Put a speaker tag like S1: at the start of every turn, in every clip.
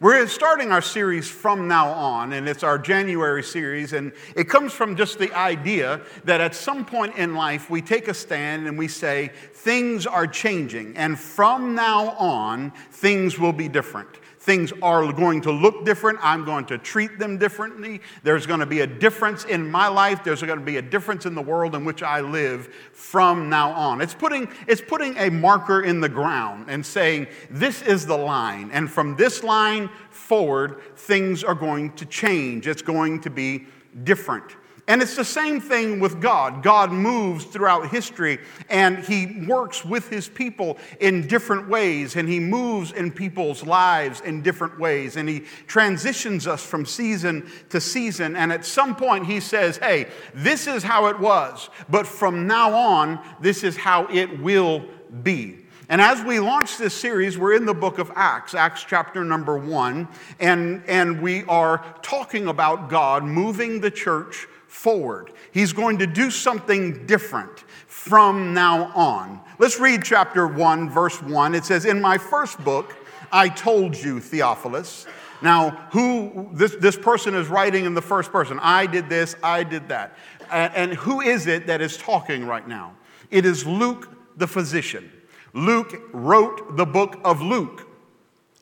S1: We're starting our series from now on, and it's our January series, and it comes from just the idea that at some point in life we take a stand and we say, things are changing, and from now on, things will be different. Things are going to look different. I'm going to treat them differently. There's going to be a difference in my life. There's going to be a difference in the world in which I live from now on. It's putting, it's putting a marker in the ground and saying, this is the line. And from this line forward, things are going to change. It's going to be different. And it's the same thing with God. God moves throughout history and he works with his people in different ways and he moves in people's lives in different ways and he transitions us from season to season. And at some point he says, Hey, this is how it was, but from now on, this is how it will be. And as we launch this series, we're in the book of Acts, Acts chapter number one, and, and we are talking about God moving the church forward. He's going to do something different from now on. Let's read chapter 1, verse 1. It says, In my first book, I told you, Theophilus. Now, who this, this person is writing in the first person? I did this, I did that. And, and who is it that is talking right now? It is Luke the physician. Luke wrote the book of Luke,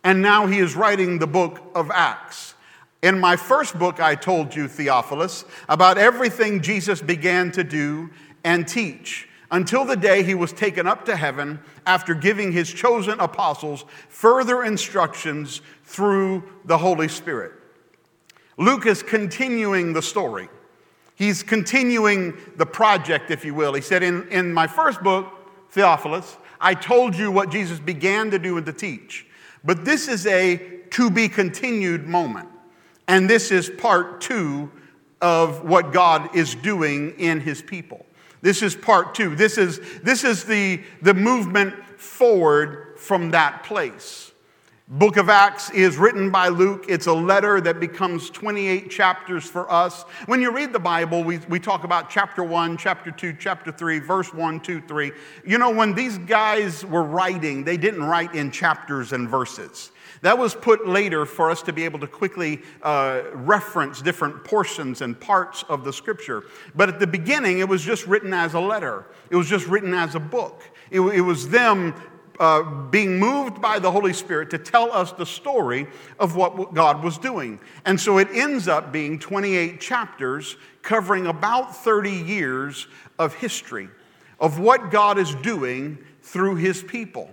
S1: and now he is writing the book of Acts. In my first book, I told you, Theophilus, about everything Jesus began to do and teach until the day he was taken up to heaven after giving his chosen apostles further instructions through the Holy Spirit. Luke is continuing the story. He's continuing the project, if you will. He said, In, in my first book, Theophilus, I told you what Jesus began to do and to teach. But this is a to be continued moment. And this is part two of what God is doing in his people. This is part two. This is, this is the, the movement forward from that place. Book of Acts is written by Luke. It's a letter that becomes 28 chapters for us. When you read the Bible, we, we talk about chapter 1, chapter 2, chapter 3, verse 1, 2, 3. You know, when these guys were writing, they didn't write in chapters and verses. That was put later for us to be able to quickly uh, reference different portions and parts of the scripture. But at the beginning, it was just written as a letter, it was just written as a book. It, it was them uh, being moved by the Holy Spirit to tell us the story of what God was doing. And so it ends up being 28 chapters covering about 30 years of history of what God is doing through his people.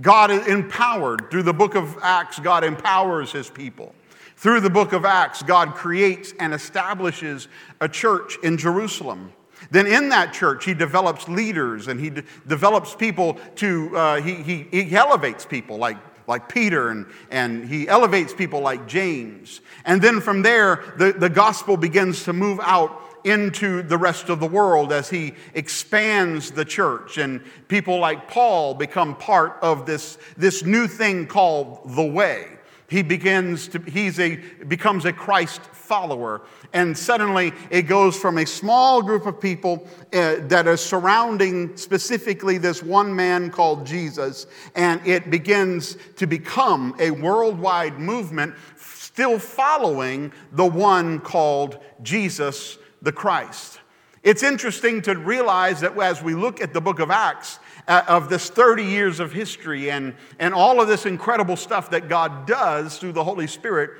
S1: God empowered. Through the book of Acts, God empowers his people. Through the book of Acts, God creates and establishes a church in Jerusalem. Then in that church, he develops leaders and he de- develops people to, uh, he, he, he elevates people like, like Peter and, and he elevates people like James. And then from there, the, the gospel begins to move out into the rest of the world as he expands the church. And people like Paul become part of this, this new thing called the way. He begins to, he's a, becomes a Christ follower. And suddenly it goes from a small group of people uh, that are surrounding specifically this one man called Jesus, and it begins to become a worldwide movement still following the one called Jesus the Christ. It's interesting to realize that as we look at the book of Acts, uh, of this 30 years of history and, and all of this incredible stuff that God does through the Holy Spirit,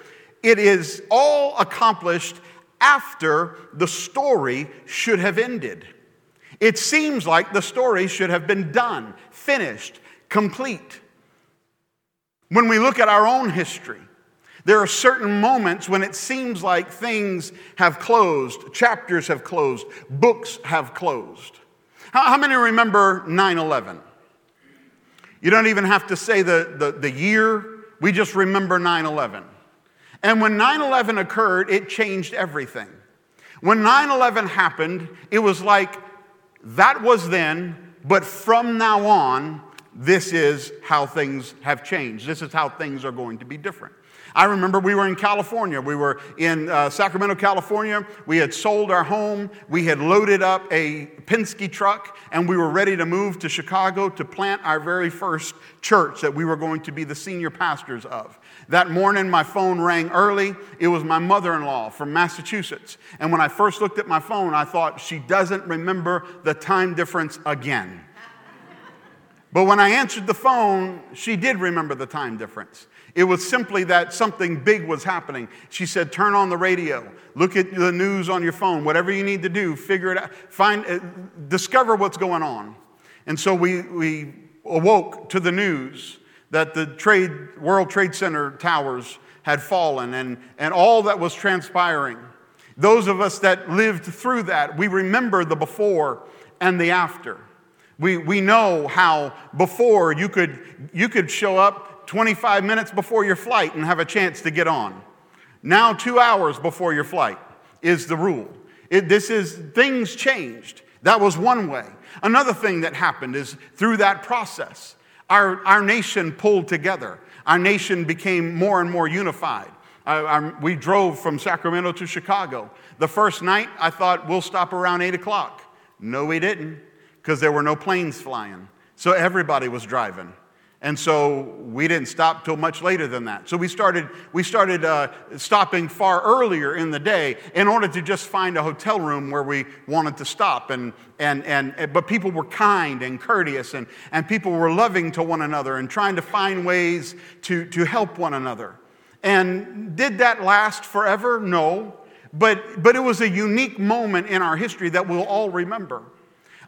S1: it is all accomplished after the story should have ended. It seems like the story should have been done, finished, complete. When we look at our own history, there are certain moments when it seems like things have closed, chapters have closed, books have closed. How, how many remember 9 11? You don't even have to say the, the, the year, we just remember 9 11. And when 9 11 occurred, it changed everything. When 9 11 happened, it was like that was then, but from now on, this is how things have changed. This is how things are going to be different. I remember we were in California. We were in uh, Sacramento, California. We had sold our home. We had loaded up a Penske truck, and we were ready to move to Chicago to plant our very first church that we were going to be the senior pastors of. That morning, my phone rang early. It was my mother in law from Massachusetts. And when I first looked at my phone, I thought, she doesn't remember the time difference again. But when I answered the phone, she did remember the time difference. It was simply that something big was happening. She said, Turn on the radio, look at the news on your phone, whatever you need to do, figure it out, find, uh, discover what's going on. And so we, we awoke to the news that the trade, World Trade Center towers had fallen and, and all that was transpiring. Those of us that lived through that, we remember the before and the after. We, we know how before you could, you could show up 25 minutes before your flight and have a chance to get on. Now, two hours before your flight is the rule. It, this is, things changed. That was one way. Another thing that happened is through that process, our, our nation pulled together. Our nation became more and more unified. I, I, we drove from Sacramento to Chicago. The first night, I thought we'll stop around 8 o'clock. No, we didn't, because there were no planes flying. So everybody was driving. And so we didn't stop till much later than that. So we started, we started uh, stopping far earlier in the day in order to just find a hotel room where we wanted to stop. And, and, and, but people were kind and courteous, and, and people were loving to one another and trying to find ways to, to help one another. And did that last forever? No. But, but it was a unique moment in our history that we'll all remember.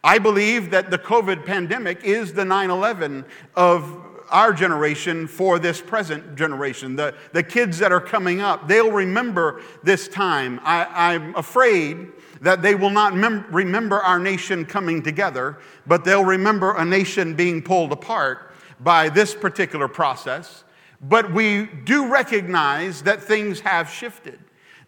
S1: I believe that the COVID pandemic is the 9 11 of our generation for this present generation. The, the kids that are coming up, they'll remember this time. I, am afraid that they will not mem- remember our nation coming together, but they'll remember a nation being pulled apart by this particular process. But we do recognize that things have shifted.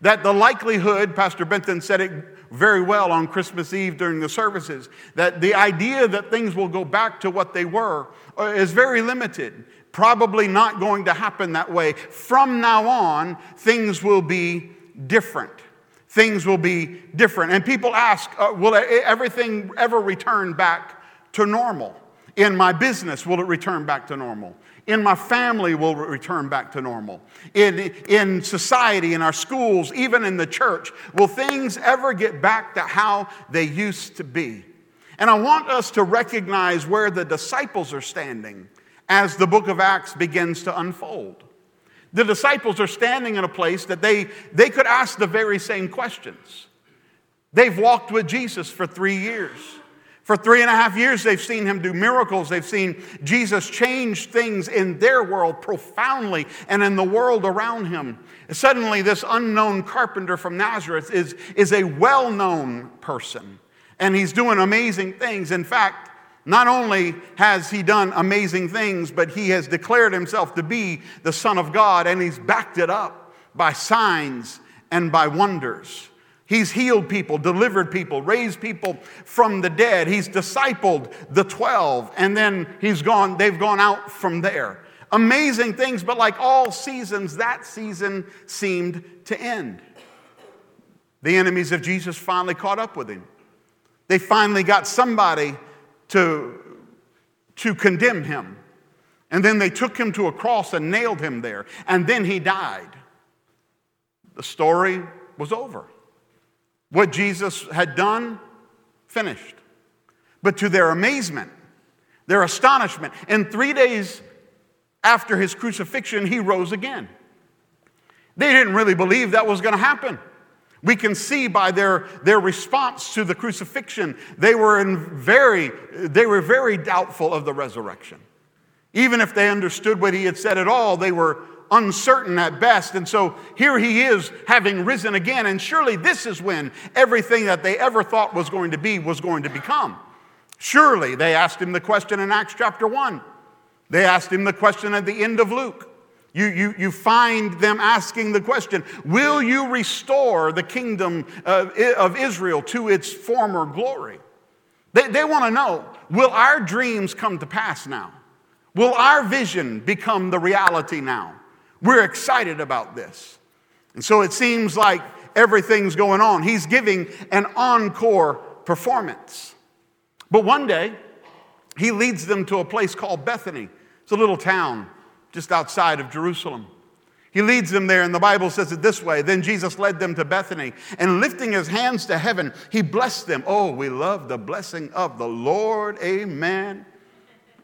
S1: That the likelihood, Pastor Benton said it very well on Christmas Eve during the services, that the idea that things will go back to what they were uh, is very limited. Probably not going to happen that way. From now on, things will be different. Things will be different. And people ask, uh, will everything ever return back to normal? In my business, will it return back to normal? In my family will return back to normal. In, in society, in our schools, even in the church, will things ever get back to how they used to be? And I want us to recognize where the disciples are standing as the book of Acts begins to unfold. The disciples are standing in a place that they, they could ask the very same questions. They've walked with Jesus for three years. For three and a half years, they've seen him do miracles. They've seen Jesus change things in their world profoundly and in the world around him. Suddenly, this unknown carpenter from Nazareth is, is a well known person, and he's doing amazing things. In fact, not only has he done amazing things, but he has declared himself to be the Son of God, and he's backed it up by signs and by wonders. He's healed people, delivered people, raised people from the dead. He's discipled the 12, and then he's gone, they've gone out from there. Amazing things, but like all seasons, that season seemed to end. The enemies of Jesus finally caught up with him. They finally got somebody to, to condemn him. And then they took him to a cross and nailed him there. And then he died. The story was over. What Jesus had done, finished. But to their amazement, their astonishment, in three days after his crucifixion, he rose again. They didn't really believe that was going to happen. We can see by their, their response to the crucifixion, they were, in very, they were very doubtful of the resurrection. Even if they understood what he had said at all, they were uncertain at best. And so here he is having risen again. And surely this is when everything that they ever thought was going to be was going to become. Surely they asked him the question in Acts chapter 1. They asked him the question at the end of Luke. You, you, you find them asking the question Will you restore the kingdom uh, of, of Israel to its former glory? They, they want to know Will our dreams come to pass now? Will our vision become the reality now? We're excited about this. And so it seems like everything's going on. He's giving an encore performance. But one day, he leads them to a place called Bethany. It's a little town just outside of Jerusalem. He leads them there, and the Bible says it this way Then Jesus led them to Bethany, and lifting his hands to heaven, he blessed them. Oh, we love the blessing of the Lord. Amen.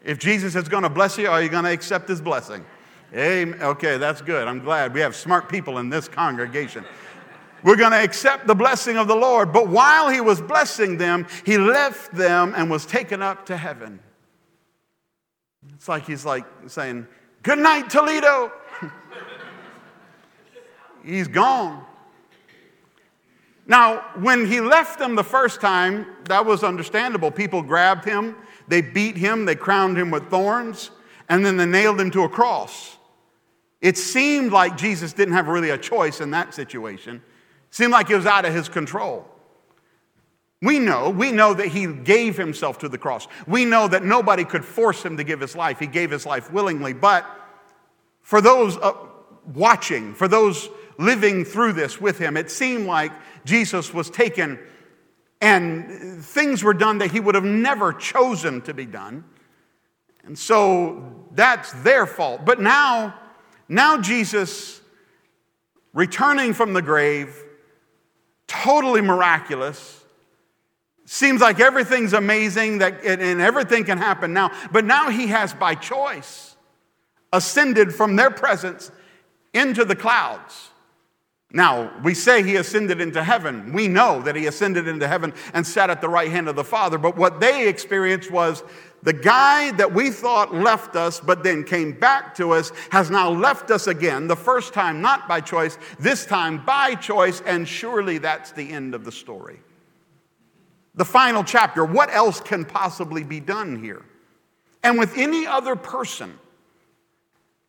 S1: If Jesus is going to bless you, are you going to accept his blessing? Amen. Okay, that's good. I'm glad we have smart people in this congregation. We're going to accept the blessing of the Lord. But while he was blessing them, he left them and was taken up to heaven. It's like he's like saying, Good night, Toledo. he's gone. Now, when he left them the first time, that was understandable. People grabbed him, they beat him, they crowned him with thorns, and then they nailed him to a cross. It seemed like Jesus didn't have really a choice in that situation. It seemed like it was out of his control. We know, we know that he gave himself to the cross. We know that nobody could force him to give his life. He gave his life willingly. But for those uh, watching, for those living through this with him, it seemed like Jesus was taken and things were done that he would have never chosen to be done. And so that's their fault. But now, now Jesus, returning from the grave, totally miraculous. Seems like everything's amazing that, and everything can happen now. But now he has, by choice, ascended from their presence into the clouds. Now, we say he ascended into heaven. We know that he ascended into heaven and sat at the right hand of the Father. But what they experienced was the guy that we thought left us but then came back to us has now left us again, the first time not by choice, this time by choice, and surely that's the end of the story. The final chapter, what else can possibly be done here? And with any other person,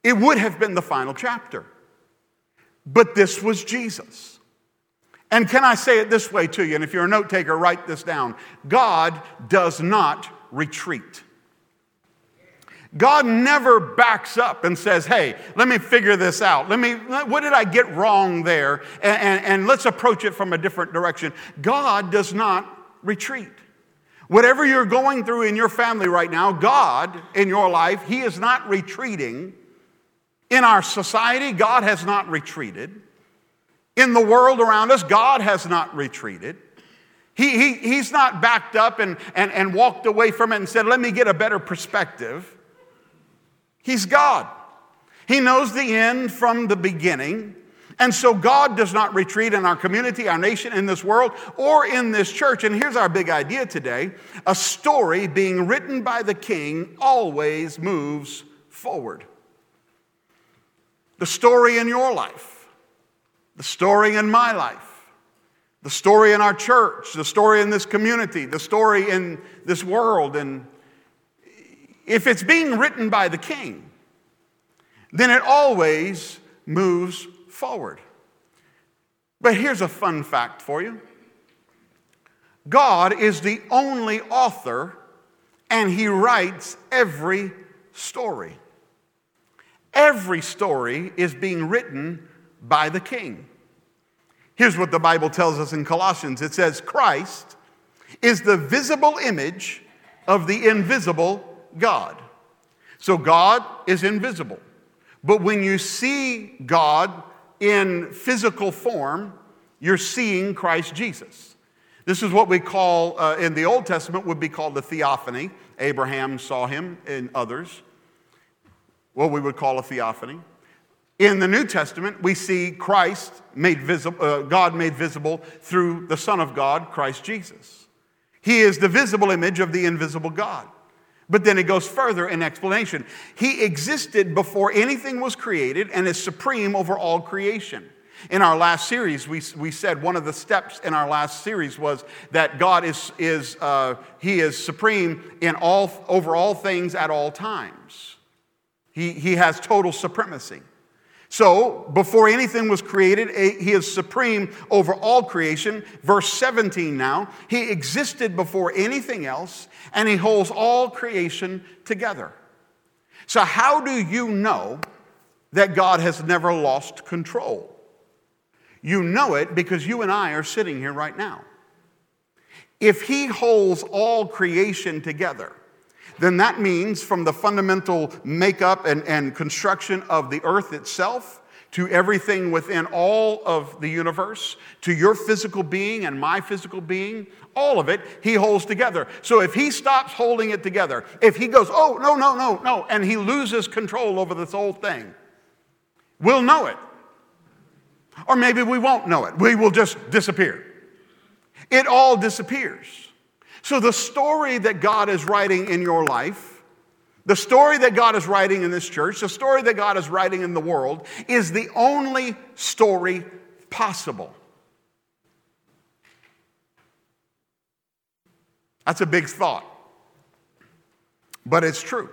S1: it would have been the final chapter. But this was Jesus. And can I say it this way to you? And if you're a note taker, write this down God does not retreat. God never backs up and says, Hey, let me figure this out. Let me, what did I get wrong there? And, and, and let's approach it from a different direction. God does not retreat. Whatever you're going through in your family right now, God in your life, He is not retreating. In our society, God has not retreated. In the world around us, God has not retreated. He, he, he's not backed up and, and, and walked away from it and said, Let me get a better perspective. He's God. He knows the end from the beginning. And so God does not retreat in our community, our nation, in this world, or in this church. And here's our big idea today a story being written by the king always moves forward. The story in your life, the story in my life, the story in our church, the story in this community, the story in this world. And if it's being written by the king, then it always moves forward. But here's a fun fact for you God is the only author, and he writes every story. Every story is being written by the king. Here's what the Bible tells us in Colossians it says, Christ is the visible image of the invisible God. So God is invisible. But when you see God in physical form, you're seeing Christ Jesus. This is what we call, uh, in the Old Testament, would be called the theophany. Abraham saw him and others. What we would call a theophany. In the New Testament, we see Christ made visible, uh, God made visible through the Son of God, Christ Jesus. He is the visible image of the invisible God. But then it goes further in explanation. He existed before anything was created and is supreme over all creation. In our last series, we, we said one of the steps in our last series was that God is, is uh, He is supreme in all, over all things at all times. He, he has total supremacy. So, before anything was created, he is supreme over all creation. Verse 17 now, he existed before anything else, and he holds all creation together. So, how do you know that God has never lost control? You know it because you and I are sitting here right now. If He holds all creation together, then that means from the fundamental makeup and, and construction of the earth itself to everything within all of the universe, to your physical being and my physical being, all of it, he holds together. So if he stops holding it together, if he goes, oh, no, no, no, no, and he loses control over this whole thing, we'll know it. Or maybe we won't know it. We will just disappear. It all disappears. So the story that God is writing in your life the story that God is writing in this church, the story that God is writing in the world, is the only story possible. That's a big thought, but it's true.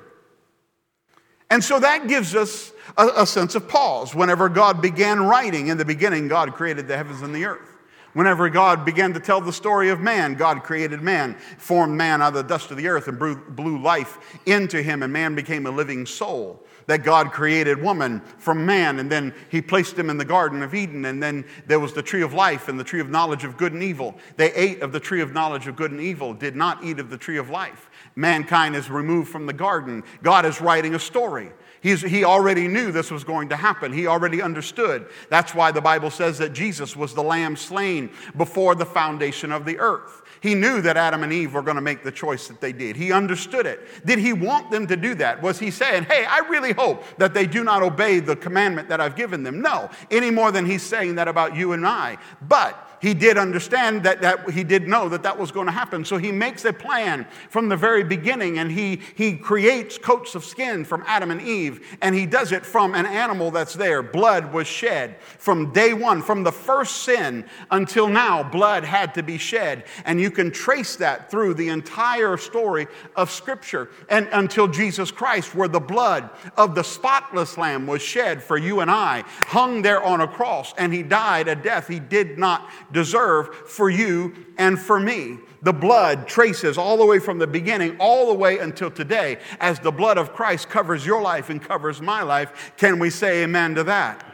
S1: And so that gives us a, a, sense of pause. Whenever God began writing, in the beginning, God created the heavens and the earth. Whenever God began to tell the story of man, God created man, formed man out of the dust of the earth, and blew life into him, and man became a living soul. That God created woman from man, and then he placed him in the Garden of Eden, and then there was the tree of life and the tree of knowledge of good and evil. They ate of the tree of knowledge of good and evil, did not eat of the tree of life. Mankind is removed from the garden. God is writing a story. He's, he already knew this was going to happen. He already understood. That's why the Bible says that Jesus was the lamb slain before the foundation of the earth. He knew that Adam and Eve were going to make the choice that they did. He understood it. Did he want them to do that? Was he saying, hey, I really hope that they do not obey the commandment that I've given them? No, any more than he's saying that about you and I. But he did understand that, that he did know that that was going to happen. So he makes a plan from the very beginning and he, he creates coats of skin from Adam and Eve. And he does it from an animal that's there. Blood was shed from day one, from the first sin until now, blood had to be shed. And you can trace that through the entire story of Scripture and until Jesus Christ, where the blood of the spotless lamb was shed for you and I, hung there on a cross, and he died a death he did not deserve for you and for me. The blood traces all the way from the beginning, all the way until today. As the blood of Christ covers your life and covers my life, can we say amen to that?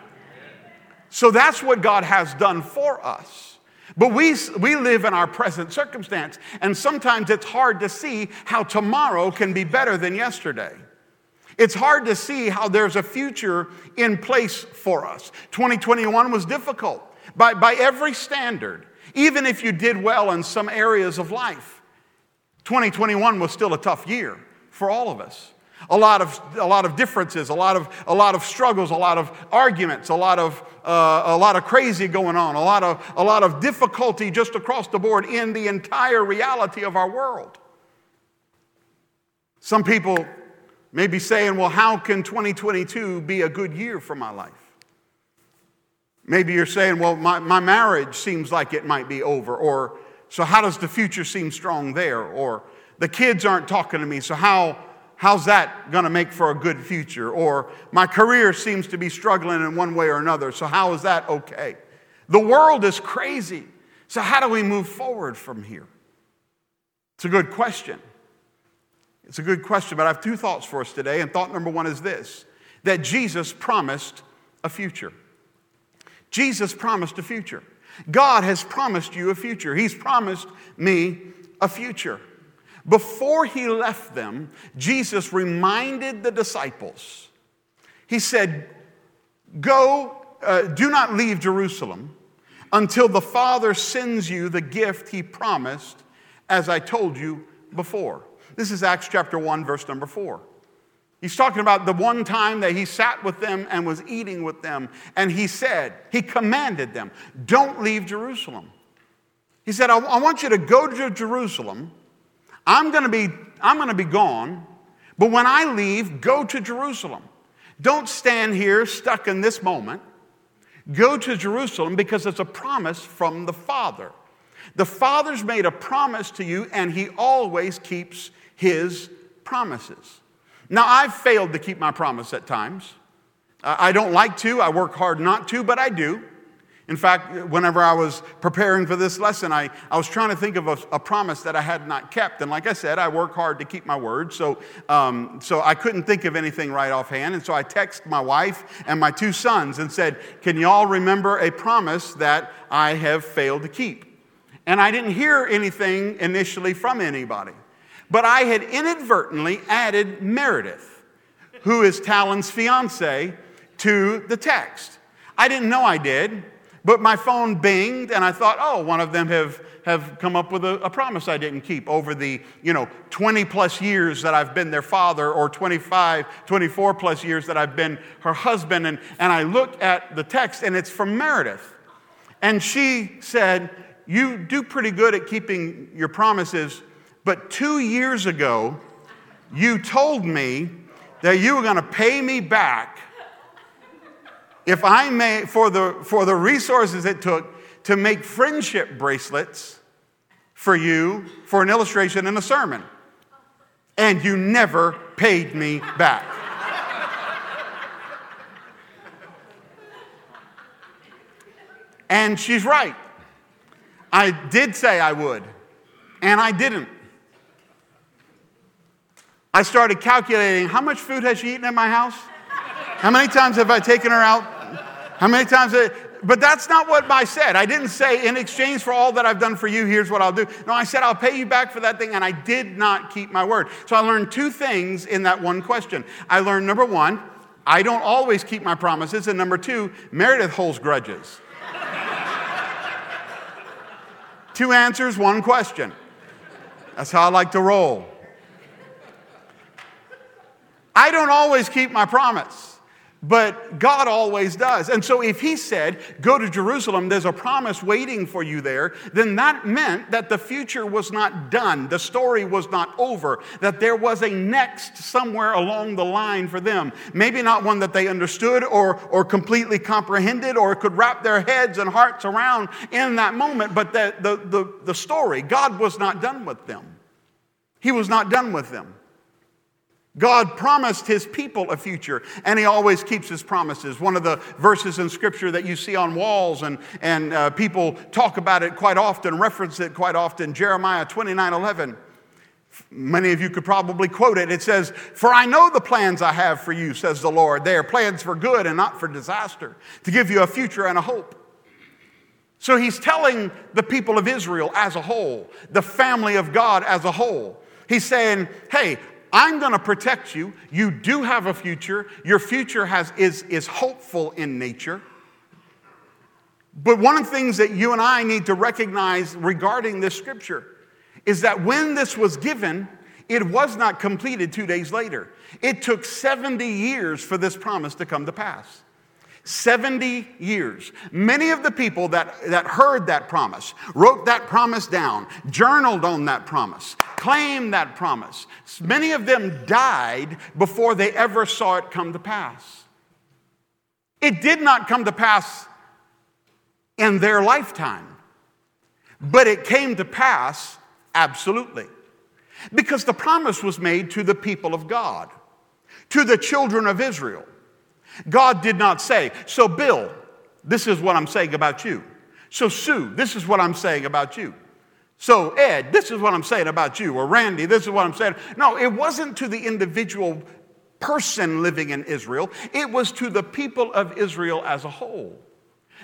S1: So that's what God has done for us. But we, we live in our present circumstance, and sometimes it's hard to see how tomorrow can be better than yesterday. It's hard to see how there's a future in place for us. 2021 was difficult by, by every standard, even if you did well in some areas of life. 2021 was still a tough year for all of us. A lot of, a lot of differences, a lot of, a lot of struggles, a lot of arguments, a lot of, uh, a lot of crazy going on, a lot, of, a lot of difficulty just across the board in the entire reality of our world. Some people may be saying, well, how can 2022 be a good year for my life? Maybe you're saying, well, my, my marriage seems like it might be over. Or, so how does the future seem strong there? Or, the kids aren't talking to me, so how, how's that going to make for a good future? Or, my career seems to be struggling in one way or another, so how is that okay? The world is crazy. So, how do we move forward from here? It's a good question. It's a good question, but I have two thoughts for us today. And thought number one is this that Jesus promised a future. Jesus promised a future. God has promised you a future. He's promised me a future. Before he left them, Jesus reminded the disciples, He said, Go, uh, do not leave Jerusalem until the Father sends you the gift he promised, as I told you before. This is Acts chapter 1, verse number 4. He's talking about the one time that he sat with them and was eating with them, and he said, he commanded them, don't leave Jerusalem. He said, I, I want you to go to Jerusalem. I'm going to be, I'm going to be gone, but when I leave, go to Jerusalem. Don't stand here stuck in this moment. Go to Jerusalem because it's a promise from the Father. The Father's made a promise to you, and He always keeps His promises. Now, I've failed to keep my promise at times. I don't like to, I work hard not to, but I do. In fact, whenever I was preparing for this lesson, I, I was trying to think of a, a promise that I had not kept. And like I said, I work hard to keep my word. So, um, so I couldn't think of anything right offhand. And so I texted my wife and my two sons and said, Can y'all remember a promise that I have failed to keep? And I didn't hear anything initially from anybody. But I had inadvertently added Meredith, who is Talon's fiance, to the text. I didn't know I did, but my phone binged and I thought, oh, one of them have, have come up with a, a, promise I didn't keep over the, you know, 20 plus years that I've been their father or 25, 24 plus years that I've been her husband. And, and I look at the text and it's from Meredith. And she said, you do pretty good at keeping your promises, but two years ago, you told me that you were going to pay me back if I may, for the, for the resources it took to make friendship bracelets for you for an illustration in a sermon. And you never paid me back. and she's right. I did say I would, and I didn't. I started calculating how much food has she eaten at my house? How many times have I taken her out? How many times? Have, but that's not what I said. I didn't say, in exchange for all that I've done for you, here's what I'll do. No, I said, I'll pay you back for that thing, and I did not keep my word. So I learned two things in that one question. I learned number one, I don't always keep my promises, and number two, Meredith holds grudges. two answers, one question. That's how I like to roll. I don't always keep my promise. But God always does. And so if he said, Go to Jerusalem, there's a promise waiting for you there, then that meant that the future was not done. The story was not over. That there was a next somewhere along the line for them. Maybe not one that they understood or, or completely comprehended or could wrap their heads and hearts around in that moment, but the, the, the, the story, God was not done with them. He was not done with them. God promised his people a future, and he always keeps his promises. One of the verses in scripture that you see on walls, and, and uh, people talk about it quite often, reference it quite often, Jeremiah 29 11. Many of you could probably quote it. It says, For I know the plans I have for you, says the Lord. They are plans for good and not for disaster, to give you a future and a hope. So he's telling the people of Israel as a whole, the family of God as a whole, he's saying, Hey, I'm going to protect you. You do have a future. Your future has, is, is hopeful in nature. But one of the things that you and I need to recognize regarding this scripture is that when this was given, it was not completed two days later. It took 70 years for this promise to come to pass. 70 years. Many of the people that, that heard that promise, wrote that promise down, journaled on that promise, claimed that promise. Many of them died before they ever saw it come to pass. It did not come to pass in their lifetime, but it came to pass absolutely. Because the promise was made to the people of God, to the children of Israel. God did not say, So, Bill, this is what I'm saying about you. So, Sue, this is what I'm saying about you. So, Ed, this is what I'm saying about you. Or Randy, this is what I'm saying. No, it wasn't to the individual person living in Israel, it was to the people of Israel as a whole.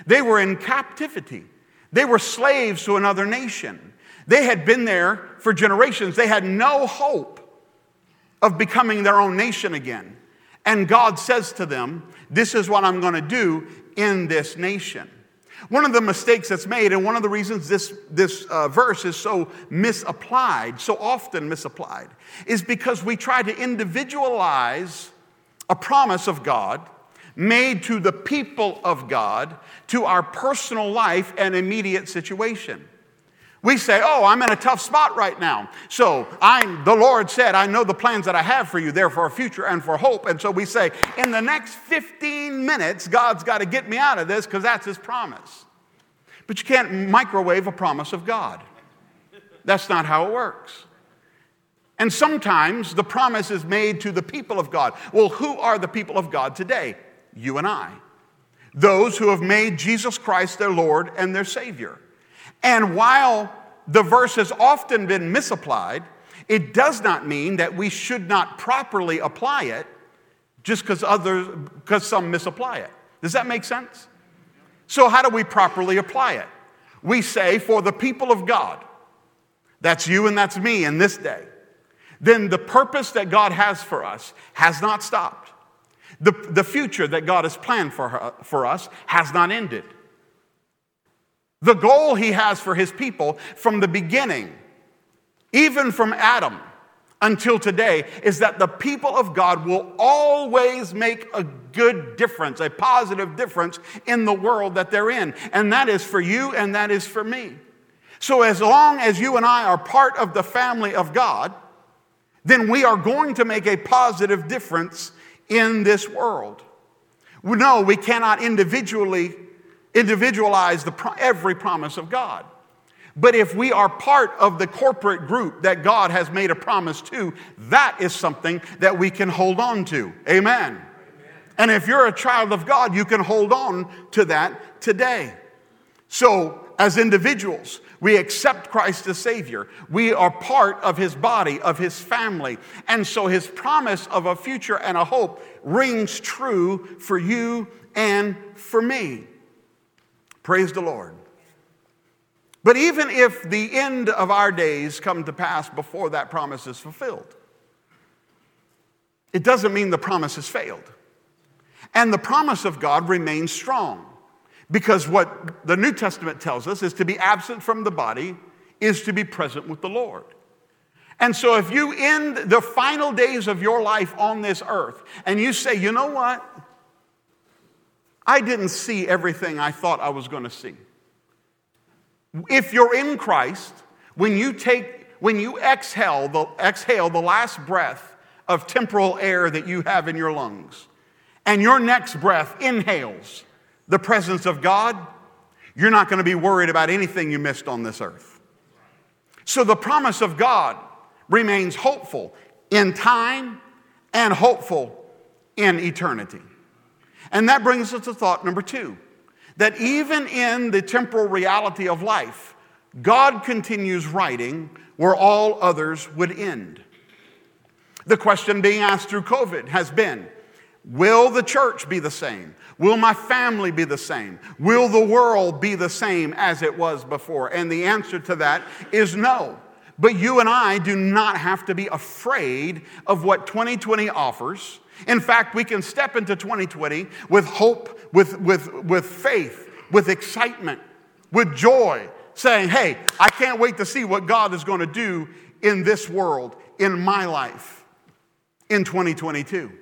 S1: They were in captivity, they were slaves to another nation. They had been there for generations, they had no hope of becoming their own nation again. And God says to them, This is what I'm going to do in this nation. One of the mistakes that's made, and one of the reasons this, this uh, verse is so misapplied, so often misapplied, is because we try to individualize a promise of God made to the people of God to our personal life and immediate situation. We say, Oh, I'm in a tough spot right now. So I'm, the Lord said, I know the plans that I have for you, there for a future and for hope. And so we say, In the next 15 minutes, God's got to get me out of this because that's His promise. But you can't microwave a promise of God. That's not how it works. And sometimes the promise is made to the people of God. Well, who are the people of God today? You and I. those who have made Jesus Christ their Lord and their Savior. And while the verse has often been misapplied, it does not mean that we should not properly apply it just because others because some misapply it. Does that make sense? So how do we properly apply it? We say for the people of God. That's you and that's me in this day. Then the purpose that God has for us has not stopped. The, the future that God has planned for, her, for us has not ended. The goal He has for His people from the beginning, even from Adam until today, is that the people of God will always make a good difference, a positive difference in the world that they're in. And that is for you and that is for me. So, as long as you and I are part of the family of God, then we are going to make a positive difference in this world. No, we cannot individually individualize the, every promise of God. But if we are part of the corporate group that God has made a promise to, that is something that we can hold on to. Amen. Amen. And if you're a child of God, you can hold on to that today. So, as individuals, we accept Christ as Savior. We are part of His body, of His family. And so His promise of a future and a hope rings true for you and for me. Praise the Lord. But even if the end of our days come to pass before that promise is fulfilled, it doesn't mean the promise has failed. And the promise of God remains strong because what the New Testament tells us is to be absent from the body is to be present with the Lord. And so if you end the final days of your life on this earth and you say, you know what? I didn't see everything I thought I was going to see. If you're in Christ, when you take, when you exhale the, exhale the last breath of temporal air that you have in your lungs, and your next breath inhales the presence of God, you're not going to be worried about anything you missed on this earth. So the promise of God remains hopeful in time and hopeful in eternity. And that brings us to thought number two that even in the temporal reality of life, God continues writing where all others would end. The question being asked through COVID has been Will the church be the same? Will my family be the same? Will the world be the same as it was before? And the answer to that is no. But you and I do not have to be afraid of what 2020 offers in fact, we can step into 2020 with hope, with, with, with faith, with excitement, with joy, saying, Hey, I can't wait to see what God is going to do in this world, in my life, in 2022.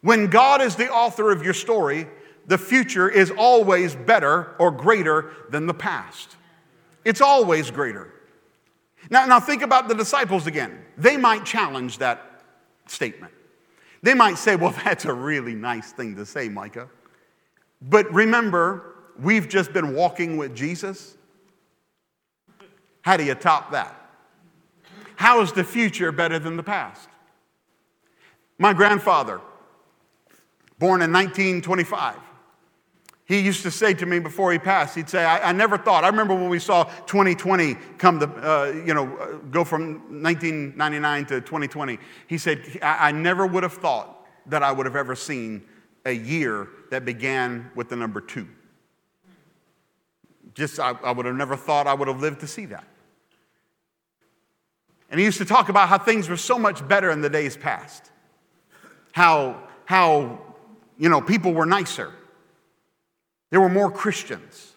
S1: When God is the author of your story, the future is always better or greater than the past. It's always greater. Now, now think about the disciples again. They might challenge that statement. They might say, well, that's a really nice thing to say, Micah. But remember, we've just been walking with Jesus. How do you top that? How is the future better than the past? My grandfather, born in 1925, he used to say to me before he passed, he'd say, I, I never thought. I remember when we saw 2020 come to, uh, you know, uh, go from 1999 to 2020. He said, I, I never would have thought that I would have ever seen a year that began with the number two. Just, I, I would have never thought I would have lived to see that. And he used to talk about how things were so much better in the days past. How, how you know, people were nicer there were more Christians.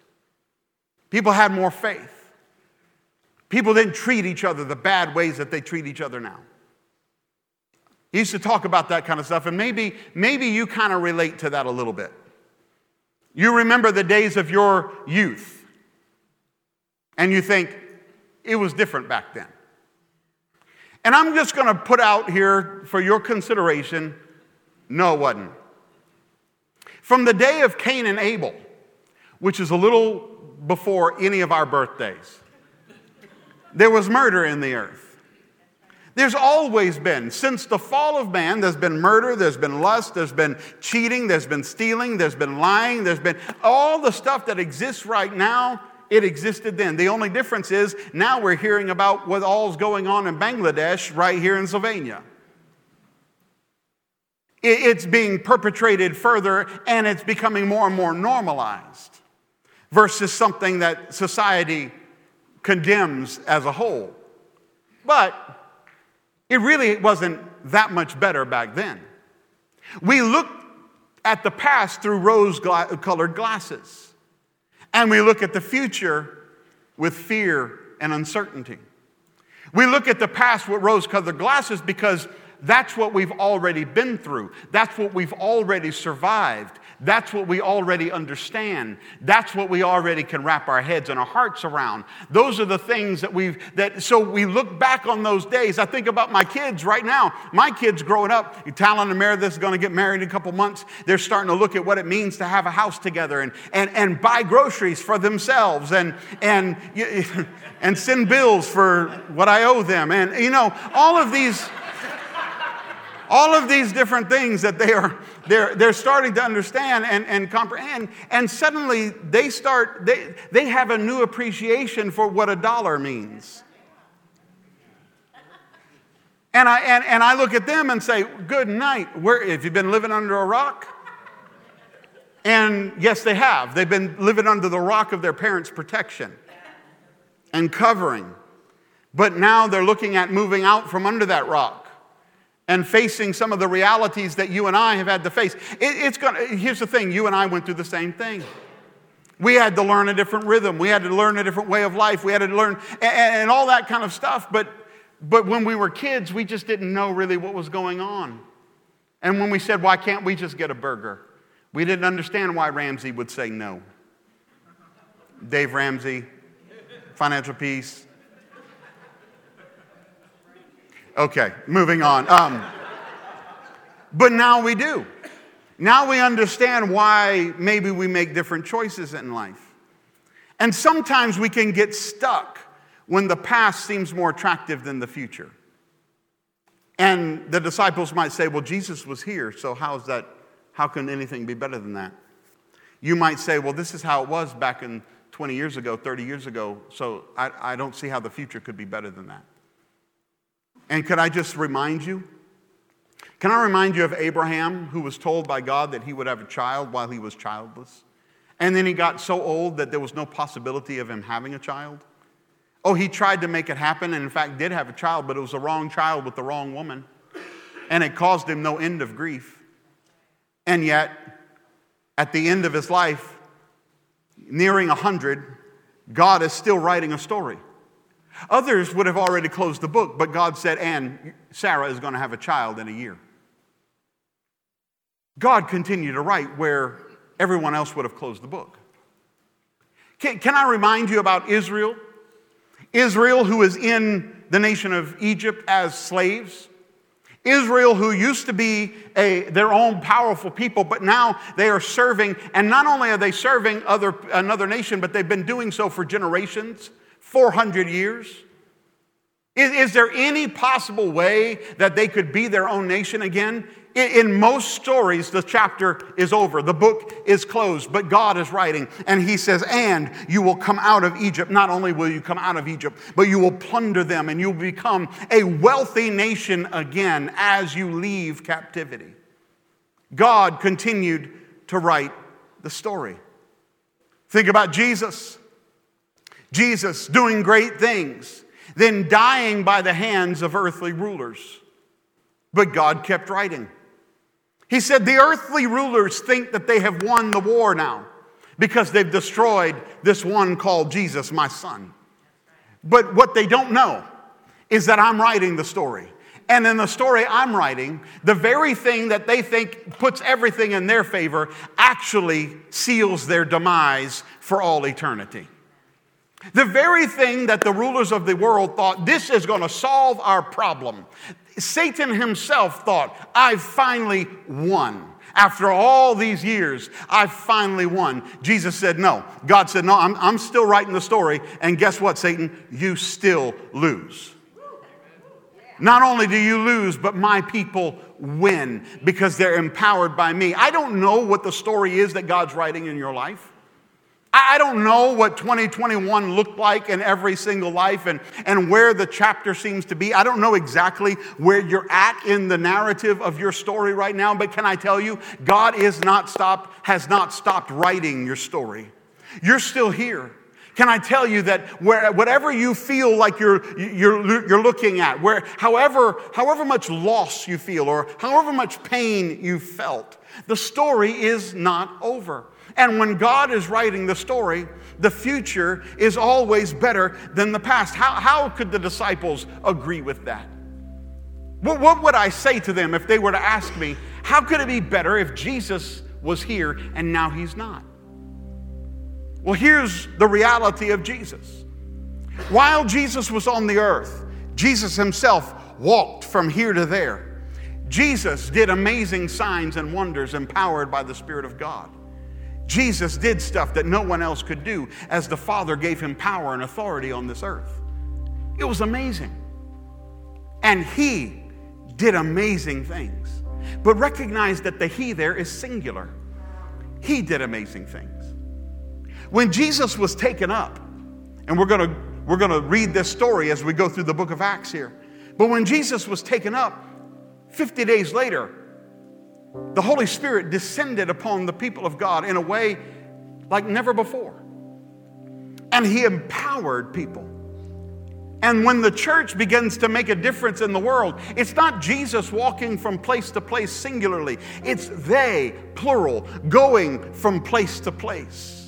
S1: People had more faith. People didn't treat each other the bad ways that they treat each other now. He used to talk about that kind of stuff, and maybe, maybe you kind of relate to that a little bit. You remember the days of your youth, and you think it was different back then. And I'm just going to put out here for your consideration no, it wasn't. From the day of Cain and Abel, which is a little before any of our birthdays. There was murder in the earth. There's always been. Since the fall of man, there's been murder, there's been lust, there's been cheating, there's been stealing, there's been lying, there's been all the stuff that exists right now. It existed then. The only difference is now we're hearing about what all's going on in Bangladesh right here in Sylvania. It's being perpetrated further and it's becoming more and more normalized versus something that society condemns as a whole. But it really wasn't that much better back then. We look at the past through rose colored glasses, and we look at the future with fear and uncertainty. We look at the past with rose colored glasses because that's what we've already been through. That's what we've already survived. That's what we already understand. That's what we already can wrap our heads and our hearts around. Those are the things that we've, that, so we look back on those days. I think about my kids right now. My kids growing up, Talon and Meredith is going to get married in a couple months. They're starting to look at what it means to have a house together and, and, and buy groceries for themselves and, and, and send bills for what I owe them. And, you know, all of these all of these different things that they are they're, they're starting to understand and, and comprehend and suddenly they start they, they have a new appreciation for what a dollar means and I, and, and I look at them and say, Good night. Where, have you been living under a rock? And yes, they have. They've been living under the rock of their parents' protection and covering. But now they're looking at moving out from under that rock and facing some of the realities that you and I have had to face. It, it's gonna, here's the thing you and I went through the same thing. We had to learn a different rhythm. We had to learn a different way of life. We had to learn and, and all that kind of stuff. But, but when we were kids, we just didn't know really what was going on. And when we said, why can't we just get a burger? We didn't understand why Ramsey would say no. Dave Ramsey, Financial Peace, Okay, moving on. Um, but now we do. Now we understand why maybe we make different choices in life. And sometimes we can get stuck when the past seems more attractive than the future. And the disciples might say, Well, Jesus was here, so how's that? How can anything be better than that? You might say, Well, this is how it was back in 20 years ago, 30 years ago, so I, I don't see how the future could be better than that. And could I just remind you? Can I remind you of Abraham, who was told by God that he would have a child while he was childless? And then he got so old that there was no possibility of him having a child? Oh, he tried to make it happen and, in fact, did have a child, but it was the wrong child with the wrong woman. And it caused him no end of grief. And yet, at the end of his life, nearing 100, God is still writing a story. Others would have already closed the book, but God said, and Sarah is going to have a child in a year. God continued to write where everyone else would have closed the book. Can, can I remind you about Israel? Israel, who is in the nation of Egypt as slaves. Israel, who used to be a, their own powerful people, but now they are serving, and not only are they serving other, another nation, but they've been doing so for generations. 400 years? Is, is, there any possible way that they could be their own nation again? In, in most stories, the chapter is over, the book is closed, but God is writing, and He says, And you will come out of Egypt. Not only will you come out of Egypt, but you will plunder them, and you'll become a wealthy nation again as you leave captivity. God continued to write the story. Think about Jesus. Jesus doing great things, then dying by the hands of earthly rulers. But God kept writing. He said, The earthly rulers think that they have won the war now because they've destroyed this one called Jesus, my son. But what they don't know is that I'm writing the story. And in the story I'm writing, the very thing that they think puts everything in their favor actually seals their demise for all eternity. The very thing that the rulers of the world thought, this is going to solve our problem. Satan himself thought, I've finally won. After all these years, I've finally won. Jesus said, No. God said, No, I'm, I'm still writing the story. And guess what, Satan? You still lose. Not only do you lose, but my people win because they're empowered by me. I don't know what the story is that God's writing in your life. I don't know what 2021 looked like in every single life and, and where the chapter seems to be. I don't know exactly where you're at in the narrative of your story right now, but can I tell you, God is not stopped, has not stopped writing your story. You're still here. Can I tell you that where, whatever you feel like you're, you're, you're looking at, where, however, however much loss you feel or however much pain you felt, the story is not over. And when God is writing the story, the future is always better than the past. How, how could the disciples agree with that? What, what would I say to them if they were to ask me, how could it be better if Jesus was here and now he's not? Well, here's the reality of Jesus. While Jesus was on the earth, Jesus himself walked from here to there. Jesus did amazing signs and wonders empowered by the Spirit of God. Jesus did stuff that no one else could do as the Father gave him power and authority on this earth. It was amazing. And he did amazing things. But recognize that the he there is singular. He did amazing things. When Jesus was taken up, and we're going to we're going to read this story as we go through the book of Acts here. But when Jesus was taken up, 50 days later, the Holy Spirit descended upon the people of God in a way like never before. And He empowered people. And when the church begins to make a difference in the world, it's not Jesus walking from place to place singularly, it's they, plural, going from place to place.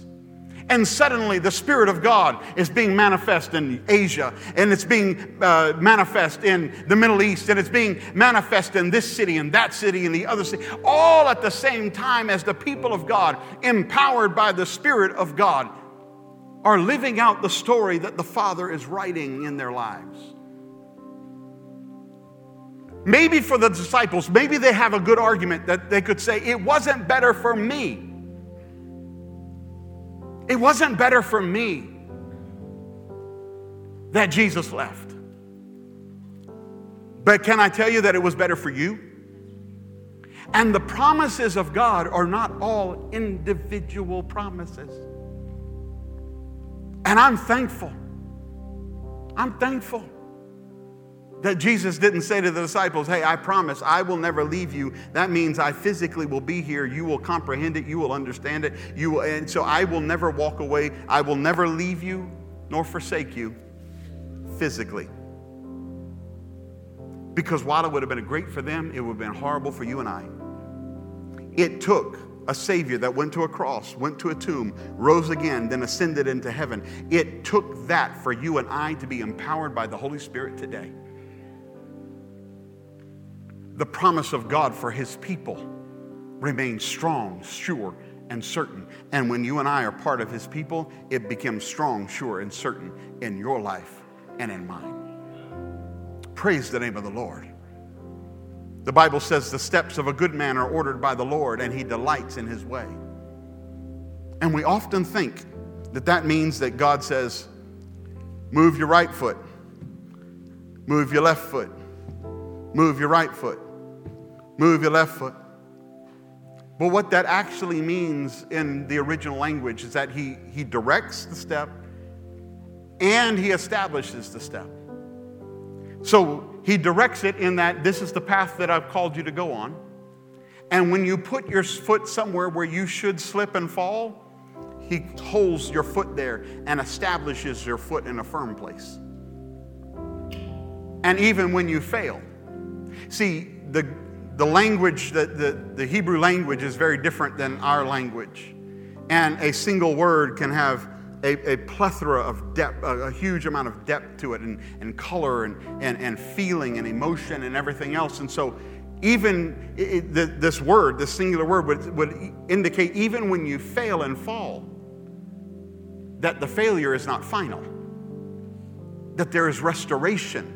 S1: And suddenly the Spirit of God is being manifest in Asia, and it's being uh, manifest in the Middle East, and it's being manifest in this city and that city and the other city, all at the same time as the people of God, empowered by the Spirit of God, are living out the story that the Father is writing in their lives. Maybe for the disciples, maybe they have a good argument that they could say, It wasn't better for me it wasn't better for me that Jesus left. But can I tell you that it was better for you? And the promises of God are not all individual promises. And I'm thankful. I'm thankful that Jesus didn't say to the disciples, Hey, I promise I will never leave you. That means I physically will be here. You will comprehend it. You will understand it. You will, and so I will never walk away. I will never leave you nor forsake you physically. Because while it would have been great for them, it would have been horrible for you and I. It took a Savior that went to a cross, went to a tomb, rose again, then ascended into heaven. It took that for you and I to be empowered by the Holy Spirit today the promise of God for his people remains strong, sure, and certain. And when you and I are part of his people, it becomes strong, sure, and certain in your life and in mine. Praise the name of the Lord. The Bible says the steps of a good man are ordered by the Lord, and he delights in his way. And we often think that that means that God says, move your right foot, move your left foot, move your right foot. Move your left foot. But what that actually means in the original language is that he, he directs the step and he establishes the step. So he directs it in that this is the path that I've called you to go on. And when you put your foot somewhere where you should slip and fall, he holds your foot there and establishes your foot in a firm place. And even when you fail, see, the, the language, the, the, the Hebrew language is very different than our language. And a single word can have a, a plethora of depth, a, a, huge amount of depth to it, and, and color, and, and, and feeling, and emotion, and everything else. And so, even it, the, this word, this singular word, would, would indicate even when you fail and fall, that the failure is not final, that there is restoration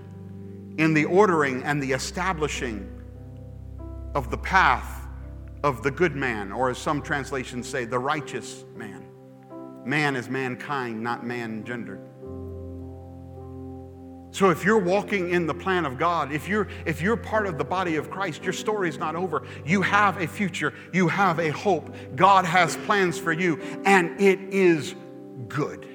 S1: in the ordering and the establishing of the path of the good man, or as some translations say, the righteous man. Man is mankind, not man gendered. So if you're walking in the plan of God, if you're if you're part of the body of Christ, your story is not over. You have a future, you have a hope. God has plans for you and it is good.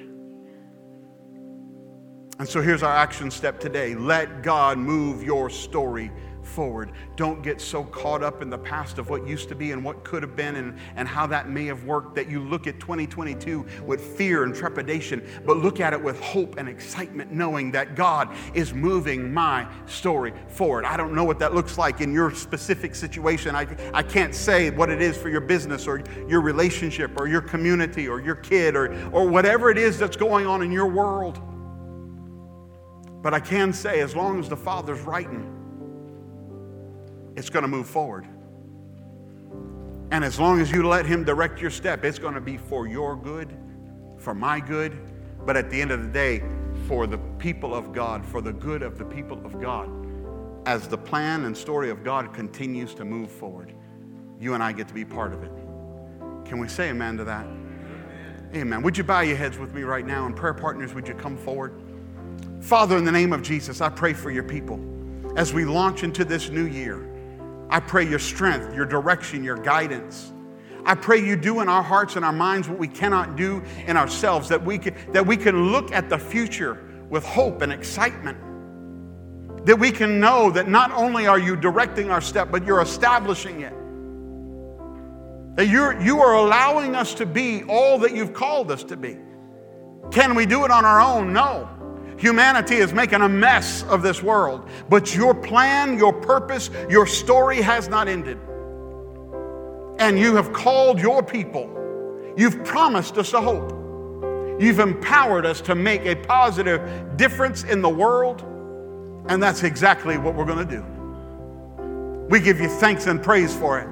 S1: And so here's our action step today. Let God move your story forward. Don't get so caught up in the past of what used to be and what could have been and, and how that may have worked that you look at 2022 with fear and trepidation, but look at it with hope and excitement, knowing that God is moving my story forward. I don't know what that looks like in your specific situation. I, I can't say what it is for your business or your relationship or your community or your kid or, or whatever it is that's going on in your world. But I can say, as long as the Father's writing, it's going to move forward. And as long as you let Him direct your step, it's going to be for your good, for my good, but at the end of the day, for the people of God, for the good of the people of God. As the plan and story of God continues to move forward, you and I get to be part of it. Can we say amen to that? Amen. amen. Would you bow your heads with me right now? And prayer partners, would you come forward? Father, in the name of Jesus, I pray for your people as we launch into this new year. I pray your strength, your direction, your guidance. I pray you do in our hearts and our minds what we cannot do in ourselves, that we can, that we can look at the future with hope and excitement. That we can know that not only are you directing our step, but you're establishing it. That you're, you are allowing us to be all that you've called us to be. Can we do it on our own? No. Humanity is making a mess of this world, but your plan, your purpose, your story has not ended. And you have called your people. You've promised us a hope. You've empowered us to make a positive difference in the world. And that's exactly what we're going to do. We give you thanks and praise for it.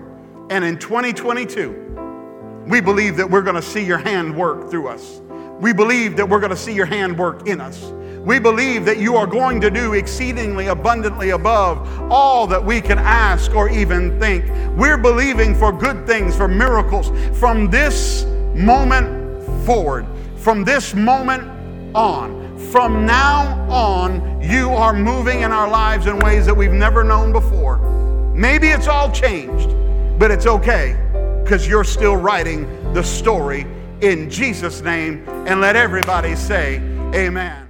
S1: And in 2022, we believe that we're going to see your hand work through us. We believe that we're going to see your hand work in us. We believe that you are going to do exceedingly abundantly above all that we can ask or even think. We're believing for good things, for miracles from this moment forward, from this moment on. From now on, you are moving in our lives in ways that we've never known before. Maybe it's all changed, but it's okay because you're still writing the story in Jesus' name. And let everybody say, Amen.